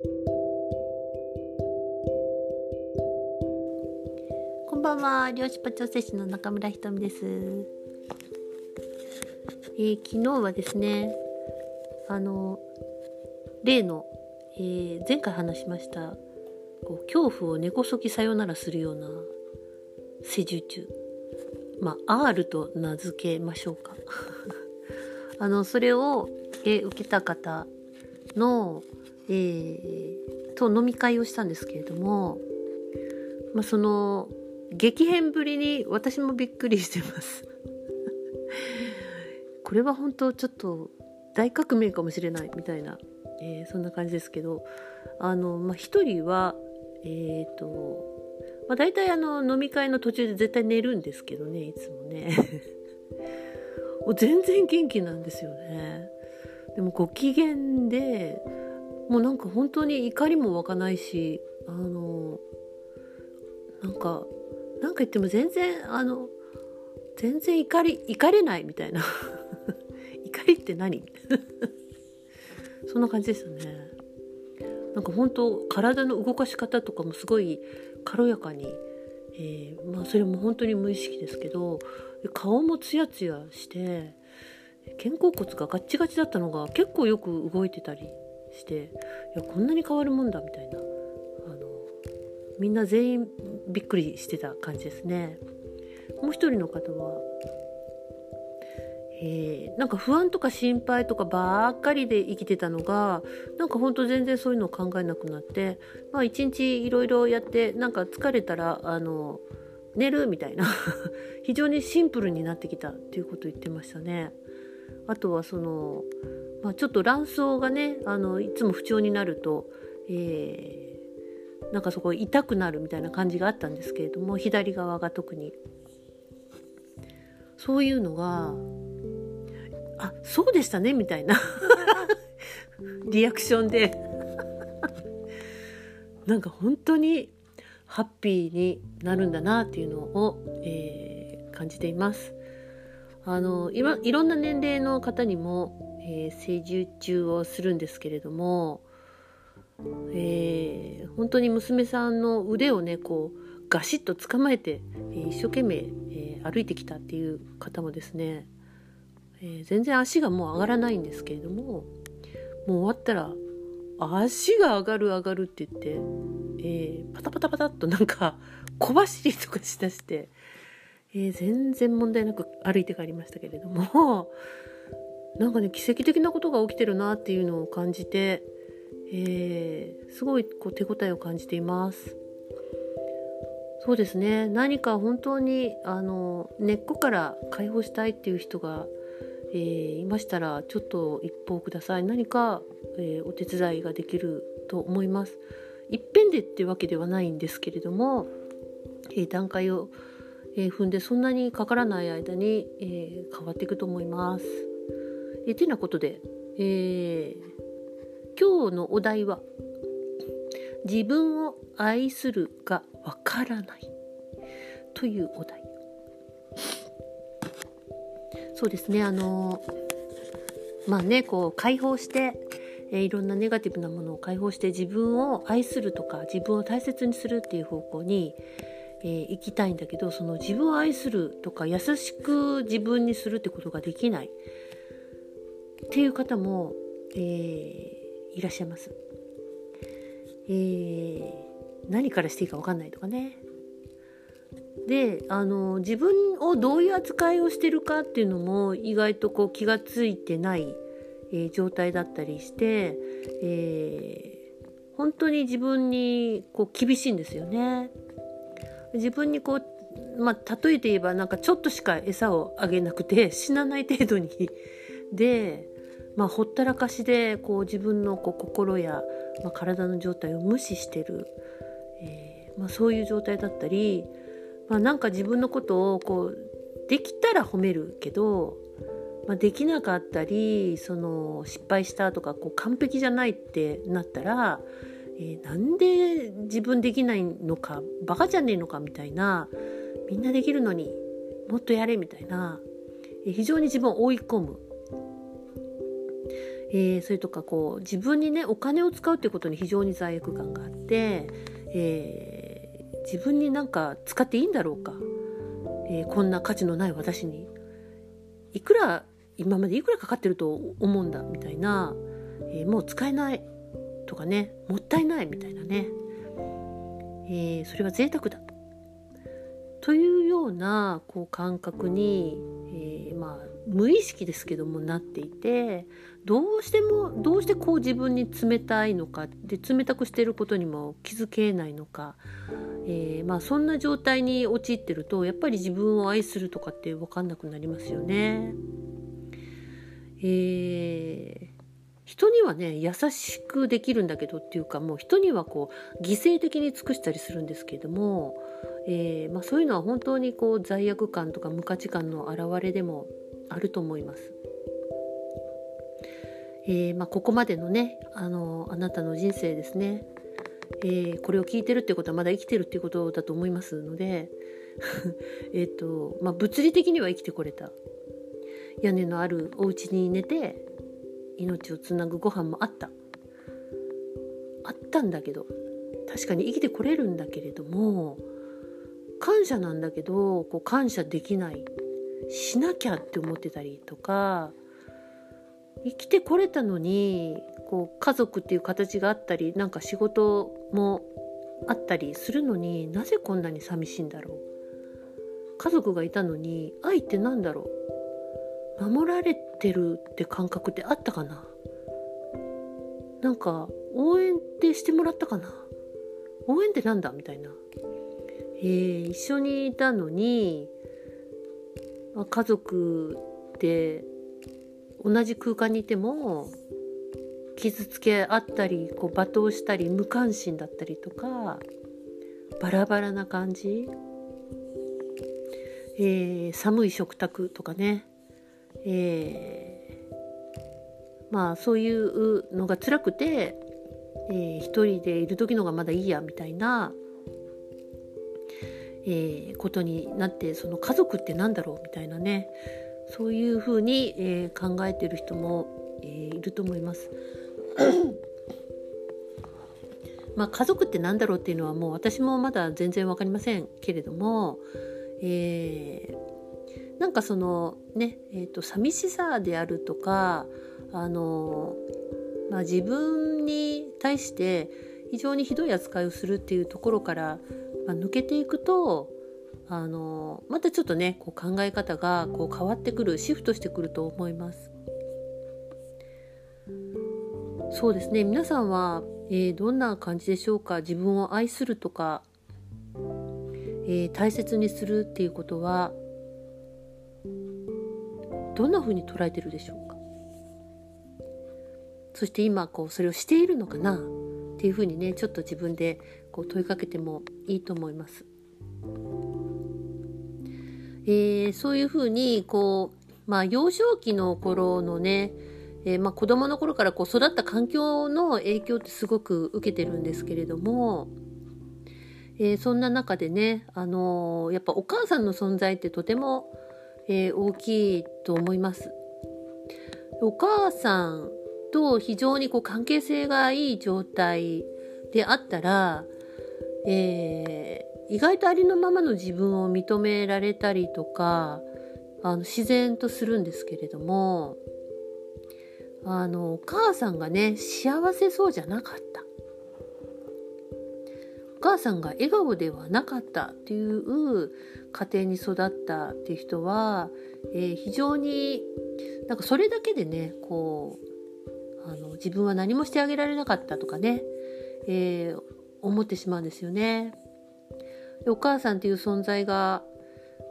こんばんは、漁師パ調整士の中村ひとみです。えー、昨日はですね、あの、例の、えー、前回話しました、こう恐怖を根こそぎさよならするような施術中。まあ、R と名付けましょうか。あの、それを、えー、受けた方の、えー、と飲み会をしたんですけれども、まあ、その激変ぶりに私もびっくりしてます。これは本当ちょっと大革命かもしれないみたいな、えー、そんな感じですけどあの、まあ、一人はえっ、ー、と、まあ、大体あの飲み会の途中で絶対寝るんですけどねいつもね。全然元気なんですよね。でもご機嫌でもうなんか本当に怒りも湧かないしあのなんかなんか言っても全然あの全然怒り怒れないみたいな。怒りって何？そんな感じですね。なんか本当体の動かし方とかもすごい軽やかに、えー、まあそれも本当に無意識ですけど顔もツヤツヤして肩甲骨がガッチガチだったのが結構よく動いてたりしていやこんなに変わるもんだみたいなあのみんな全員びっくりしてた感じですね。もう一人の方は、えー、なんか不安とか心配とかばっかりで生きてたのがなんかほんと全然そういうのを考えなくなってまあ一日いろいろやってなんか疲れたらあの寝るみたいな 非常にシンプルになってきたっていうことを言ってましたね。あとはそのまあ、ちょっと卵巣がねあのいつも不調になると、えー、なんかそこ痛くなるみたいな感じがあったんですけれども左側が特に。そういうのがあそうでしたねみたいな。リアクションで。なんか本当にハッピーになるんだなっていうのを、えー、感じています。あのいいろんな年齢の方にもえー、施術をするんですけれども、えー、本当に娘さんの腕をねこうガシッと捕まえて、えー、一生懸命、えー、歩いてきたっていう方もですね、え全然足がもう上がらないんですけれどももう終わったら足が上がる上がるって言って、えパタパタパタっとなんか小走りとかしだして、え全然問題なく歩いて帰りましたけれども なんかね奇跡的なことが起きてるなっていうのを感じて、えー、すごいこう手応えを感じています。そうですね。何か本当にあの根っこから解放したいっていう人が、えー、いましたらちょっと一報ください。何か、えー、お手伝いができると思います。いっぺんでってわけではないんですけれども、えー、段階を、え踏んでそんなにかからない間に、え変わっていくと思いますえてなことで、え、今日のお題は「自分を愛するがわからない」というお題。そうですねあのまあねこう解放してえ、いろんなネガティブなものを解放して自分を愛するとか自分を大切にするっていう方向に、えー、行きたいんだけどその自分を愛するとか優しく自分にするってことができないっていう方も、えー、いらっしゃいます。えー、何からしていいか分かんないとかね。であの自分をどういう扱いをしてるかっていうのも意外とこう気が付いてない、えー、状態だったりして、えー、本当に自分にこう厳しいんですよね。自分にこうまあ、例えて言えばなんかちょっとしか餌をあげなくて 死なない程度に。で、まあ、ほったらかしでこう自分のこう心や、まあ、体の状態を無視してる、えー、まあ、そういう状態だったり、まあ、なんか自分のことをこうできたら褒めるけど、まあ、できなかったりその失敗したとかこう完璧じゃないってなったら、えー、なんで自分できないのかバカじゃねえのかみたいなみんなできるのにもっとやれみたいな、えー、非常に自分を追い込む。えー、それとかこう自分にねお金を使うっていうことに非常に罪悪感があって、えー、自分になんか使っていいんだろうか、えー、こんな価値のない私に。いくら今までいくらかかってると思うんだみたいな、えもう使えない。とかねもったいないみたいなね、えそれは贅沢だというようなこう感覚に、えまあ無意識ですけどもなっていてどうしてもどうしてこう自分に冷たいのかで冷たくしてることにも気づけないのか、えー、まあ、そんな状態に陥ってるとやっぱり自分を愛するとかって分かんなくなりますよね。えー人にはね優しくできるんだけどっていうかもう人にはこう犠牲的に尽くしたりするんですけれども、えー、まあ、そういうのは本当にこう罪悪感とか無価値観の表れでもあると思います。えー、まあ、ここまでのねあのあなたの人生ですね、えー、これを聞いてるっていうことはまだ生きてるっていうことだと思いますので えっと、まあ、物理的には生きてこれた屋根のあるお家に寝て命をつなぐご飯もあった。あったんだけど確かに生きてこれるんだけれども感謝なんだけどこう感謝できない。しなきゃって思ってたりとか生きてこれたのにこう家族っていう形があったりなんか仕事もあったりするのになぜこんなに寂しいんだろう。家族がいたのに愛って何だろう。守られてるって感覚ってあったかな？なんか応援ってしてもらったかな？応援ってなんだ？みたいな、えー、一緒にいたのに家族で同じ空間にいても傷つけ合ったりこう罵倒したり無関心だったりとかバラバラな感じ、えー、寒い食卓とかね、えー、まあそういうのが辛くて、えー、一人でいる時のがまだいいやみたいな、えー、ことになってその家族って何だろうみたいなねそういうふうに、えー、考えてる人も、えー、いると思います。まあ、家族って何だろうっていうのはもう私もまだ全然分かりませんけれども、えー、なんかそのね、えーと、寂しさであるとかあの、まあ、自分に対して非常にひどい扱いをするっていうところから、まあ、抜けていくとあのまたちょっとねこう考え方がこう変わってくるシフトしてくると思います。そうですね皆さんは、えー、どんな感じでしょうか？自分を愛するとか、えー、大切にするっていうことはどんなふうに捉えてるでしょうか？そして今こうそれをしているのかな？っていうふうにねちょっと自分でこう問いかけてもいいと思います。えー、そういうふうにこう、まあ、幼少期の頃のね、えー、まあ、子供の頃からこう育った環境の影響ってすごく受けてるんですけれども、えー、そんな中でね、あのやっぱお母さんの存在ってとても、え大きいと思います。お母さんと非常にこう関係性がいい状態であったら、え意外とありのままの自分を認められたりとかあの自然とするんですけれどもあのお母さんがね幸せそうじゃなかったお母さんが笑顔ではなかったっていう家庭に育ったっていう人は、えー、非常になんかそれだけでねこうあの自分は何もしてあげられなかったとかね、えー、思ってしまうんですよね。お母さんっていう存在が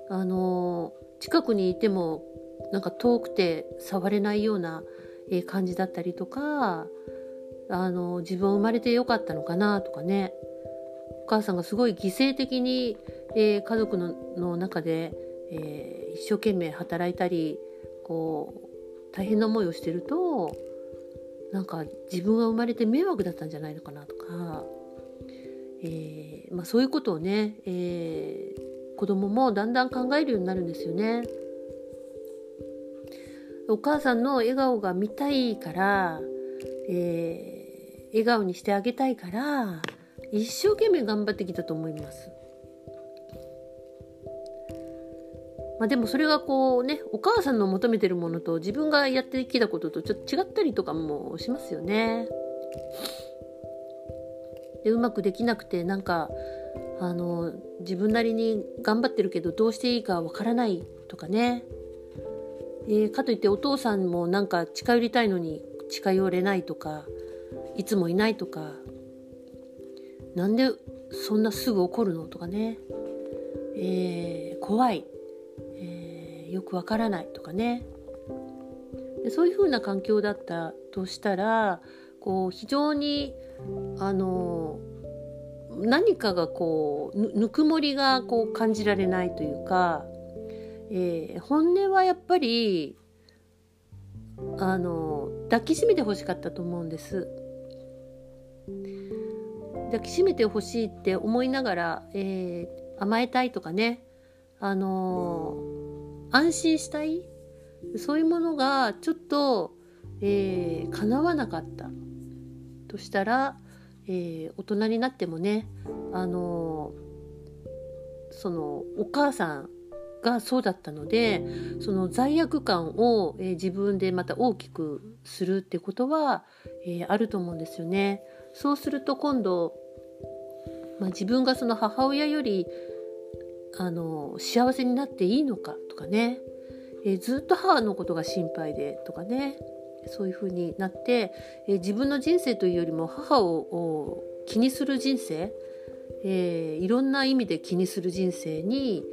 あの近くにいてもなんか遠くて触れないような、え感じだったりとかあの自分生まれてよかったのかなとかね母さんがすごい犠牲的に、えー、家族の中で、えー、一生懸命働いたりこう大変な思いをしてるとなんか自分が生まれて迷惑だったんじゃないのかなとかえー、まあ、そういうことをね、えー、子供もだんだん考えるようになるんですよね。お母さんの笑顔が見たいから、えー、笑顔にしてあげたいから一生懸命頑張ってきたと思います。まあ、でもそれがこうねお母さんの求めてるものと自分がやってきたこととちょっと違ったりとかもしますよね。でうまくできなくてなんかあの自分なりに頑張ってるけどどうしていいかわからないとかね、えー、かといってお父さんもなんか近寄りたいのに近寄れないとかいつもいないとかなんでそんなすぐ怒るの？とかね、えー、怖い。えよくわからないとかね。でそういうふうな環境だったとしたらこう非常にあの何かがこうぬくもりがこう感じられないというか、えー、本音はやっぱりあの抱きしめてほしかったと思うんです。抱きしめてほしいって思いながら、えー、甘えたいとかね。あの安心したい。そういうものがちょっと、えー、叶わなかった。としたら、えー、大人になってもねあのそのお母さんがそうだったのでその罪悪感を、えー、自分でまた大きくするってことは、えー、あると思うんですよね。そうすると今度、まあ、自分がその母親よりあの幸せになっていいのかとかね、え、ずっと母のことが心配でとかね。そういうふうになって、え、自分の人生というよりも母を気にする人生、えー、いろんな意味で気にする人生に、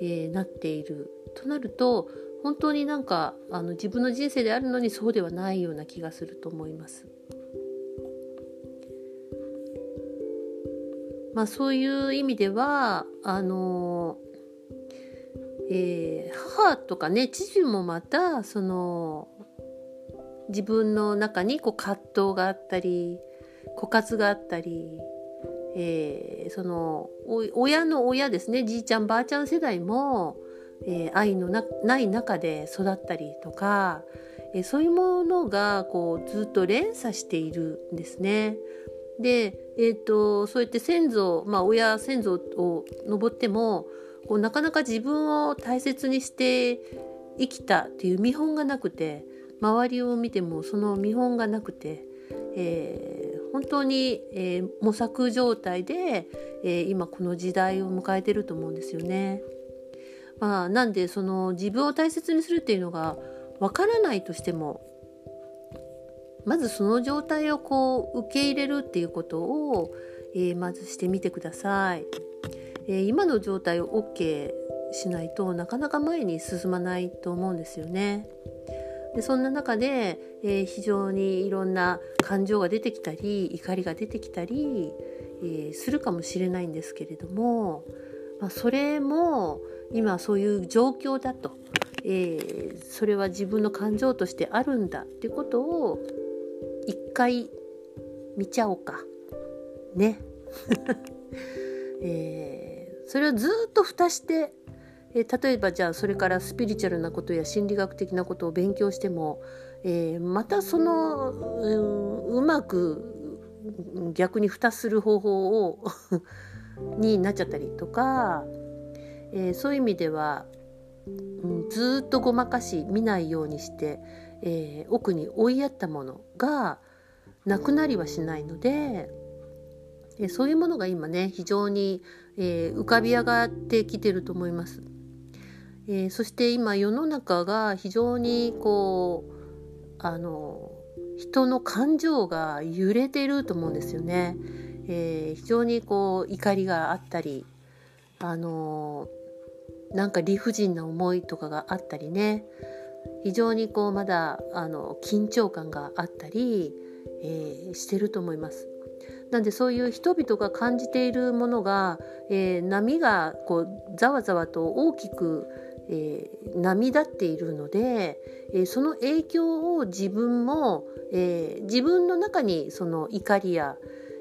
えなっているとなると本当になんかあの自分の人生であるのにそうではないような気がすると思います。まあ、そういう意味ではあの、えー、母とかね父もまたその自分の中にこう葛藤があったり枯渇があったり、えー、その親の親ですねじいちゃんばあちゃん世代も、えー、愛のない中で育ったりとか、えー、そういうものがこうずっと連鎖しているんですね。で、えーと、そうやって先祖、まあ、親先祖を登ってもこうなかなか自分を大切にして生きたっていう見本がなくて周りを見てもその見本がなくて、えー、本当に、えー、模索状態で、えー、今この時代を迎えてると思うんですよね。まあ、なんでその自分を大切にするっていうのがわからないとしてもまずその状態をこう受け入れるっていうことを、えー、まずしてみてください、えー、今の状態を OK しないとなかなか前に進まないと思うんですよね。でそんな中で、えー、非常にいろんな感情が出てきたり怒りが出てきたり、えー、するかもしれないんですけれども、まあ、それも今そういう状況だと、えー、それは自分の感情としてあるんだっていうことを一回見ちゃおうか。ね、えー、それをずっと蓋して、えー、例えばじゃあそれからスピリチュアルなことや心理学的なことを勉強しても、えー、またその、うん、うまく逆に蓋する方法を になっちゃったりとか、えー、そういう意味では、うん、ずっとごまかし見ないようにして、えー、奥に追いやったものがなくなりはしないので、えー、そういうものが今ね非常に、えー、浮かび上がってきてると思います。えそして今世の中が非常にこうあの人の感情が揺れてると思うんですよね。え非常にこう怒りがあったりあのなんか理不尽な思いとかがあったりね非常にこうまだあの緊張感があったり、えー、してると思います。なんでそういう人々が感じているものが、えー、波がこうざわざわと大きく、えー、波立っているので、えー、その影響を自分も、えー、自分の中にその怒りや、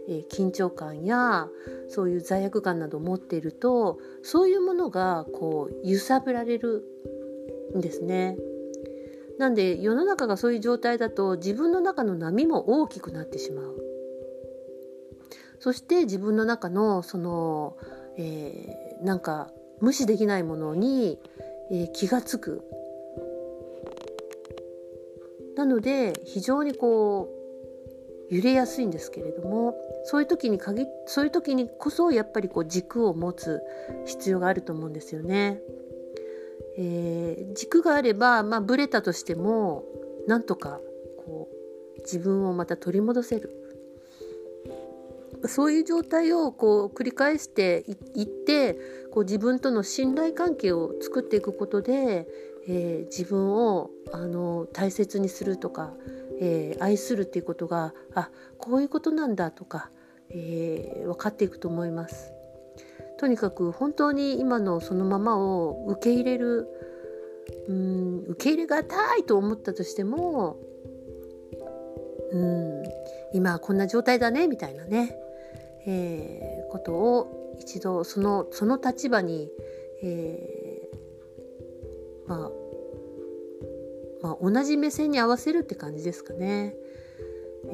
えー、緊張感やそういう罪悪感などを持っているとそういうものがこう揺さぶられるんですね。なんで世の中がそういう状態だと自分の中の波も大きくなってしまう。そして自分の中のその、えー、なんか無視できないものに、えー、気がつく。なので非常にこう揺れやすいんですけれどもそういう時に限そういう時にこそやっぱりこう軸を持つ必要があると思うんですよね。えー、軸があれば、まあ、ブレたとしてもなんとかこう自分をまた取り戻せるそういう状態をこう繰り返していってこう自分との信頼関係を作っていくことで、えー、自分をあの大切にするとか、えー、愛するっていうことがあこういうことなんだとか、えー、分かっていくと思います。とにかく本当に今のそのままを受け入れるうん受け入れがたいと思ったとしてもうん今こんな状態だねみたいなね、えー、ことを一度そのその立場に、えー、まあまあ、同じ目線に合わせるって感じですかね。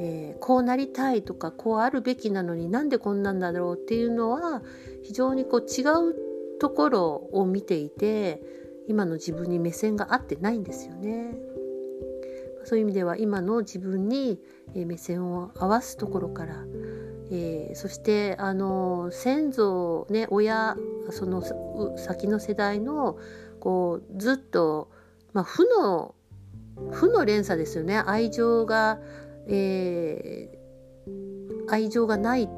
えー、こうなりたいとかこうあるべきなのになんでこんなんだろうっていうのは非常にこう違うところを見ていて今の自分に目線が合ってないんですよね。そういう意味では今の自分に目線を合わすところから、えー、そしてあの先祖ね親その先の世代のこうずっと、まあ、負の負の連鎖ですよね愛情がえー、愛情がない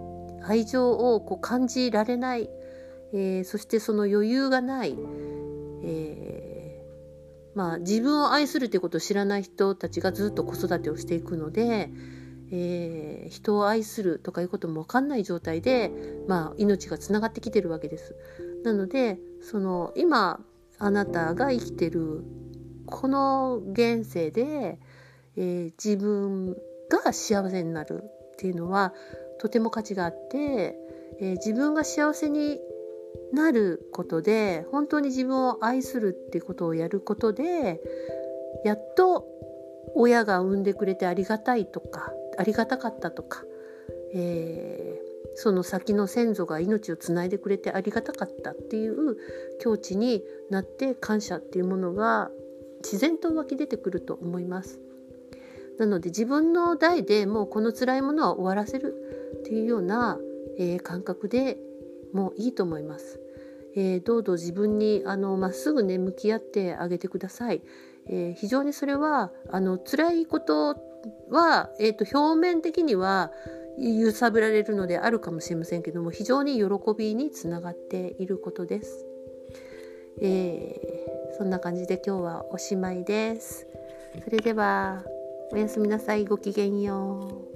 愛情をこう感じられない、えー、そしてその余裕がない、えー、まあ、自分を愛するということを知らない人たちがずっと子育てをしていくので、えー、人を愛するとかいうことも分かんない状態で、まあ、命がつながってきてるわけです。なのでその今あなたが生きてるこの現世で、えー、自分が幸せになるっていうのはとても価値があって、えー、自分が幸せになることで本当に自分を愛するっていうことをやることでやっと親が産んでくれてありがたいとかありがたかったとか、えー、その先の先祖が命をつないでくれてありがたかったっていう境地になって感謝っていうものが自然と湧き出てくると思います。なので自分の代でもうこの辛いものは終わらせるっていうような、えー、感覚でもういいと思います。えー、どうぞ自分にあのまっすぐね向き合ってあげてください。えー、非常にそれはあの辛いことは、えーと、表面的には揺さぶられるのであるかもしれませんけども非常に喜びにつながっていることです。えー、そんな感じで今日はおしまいです。それでは。おやすみなさい。ごきげんよう。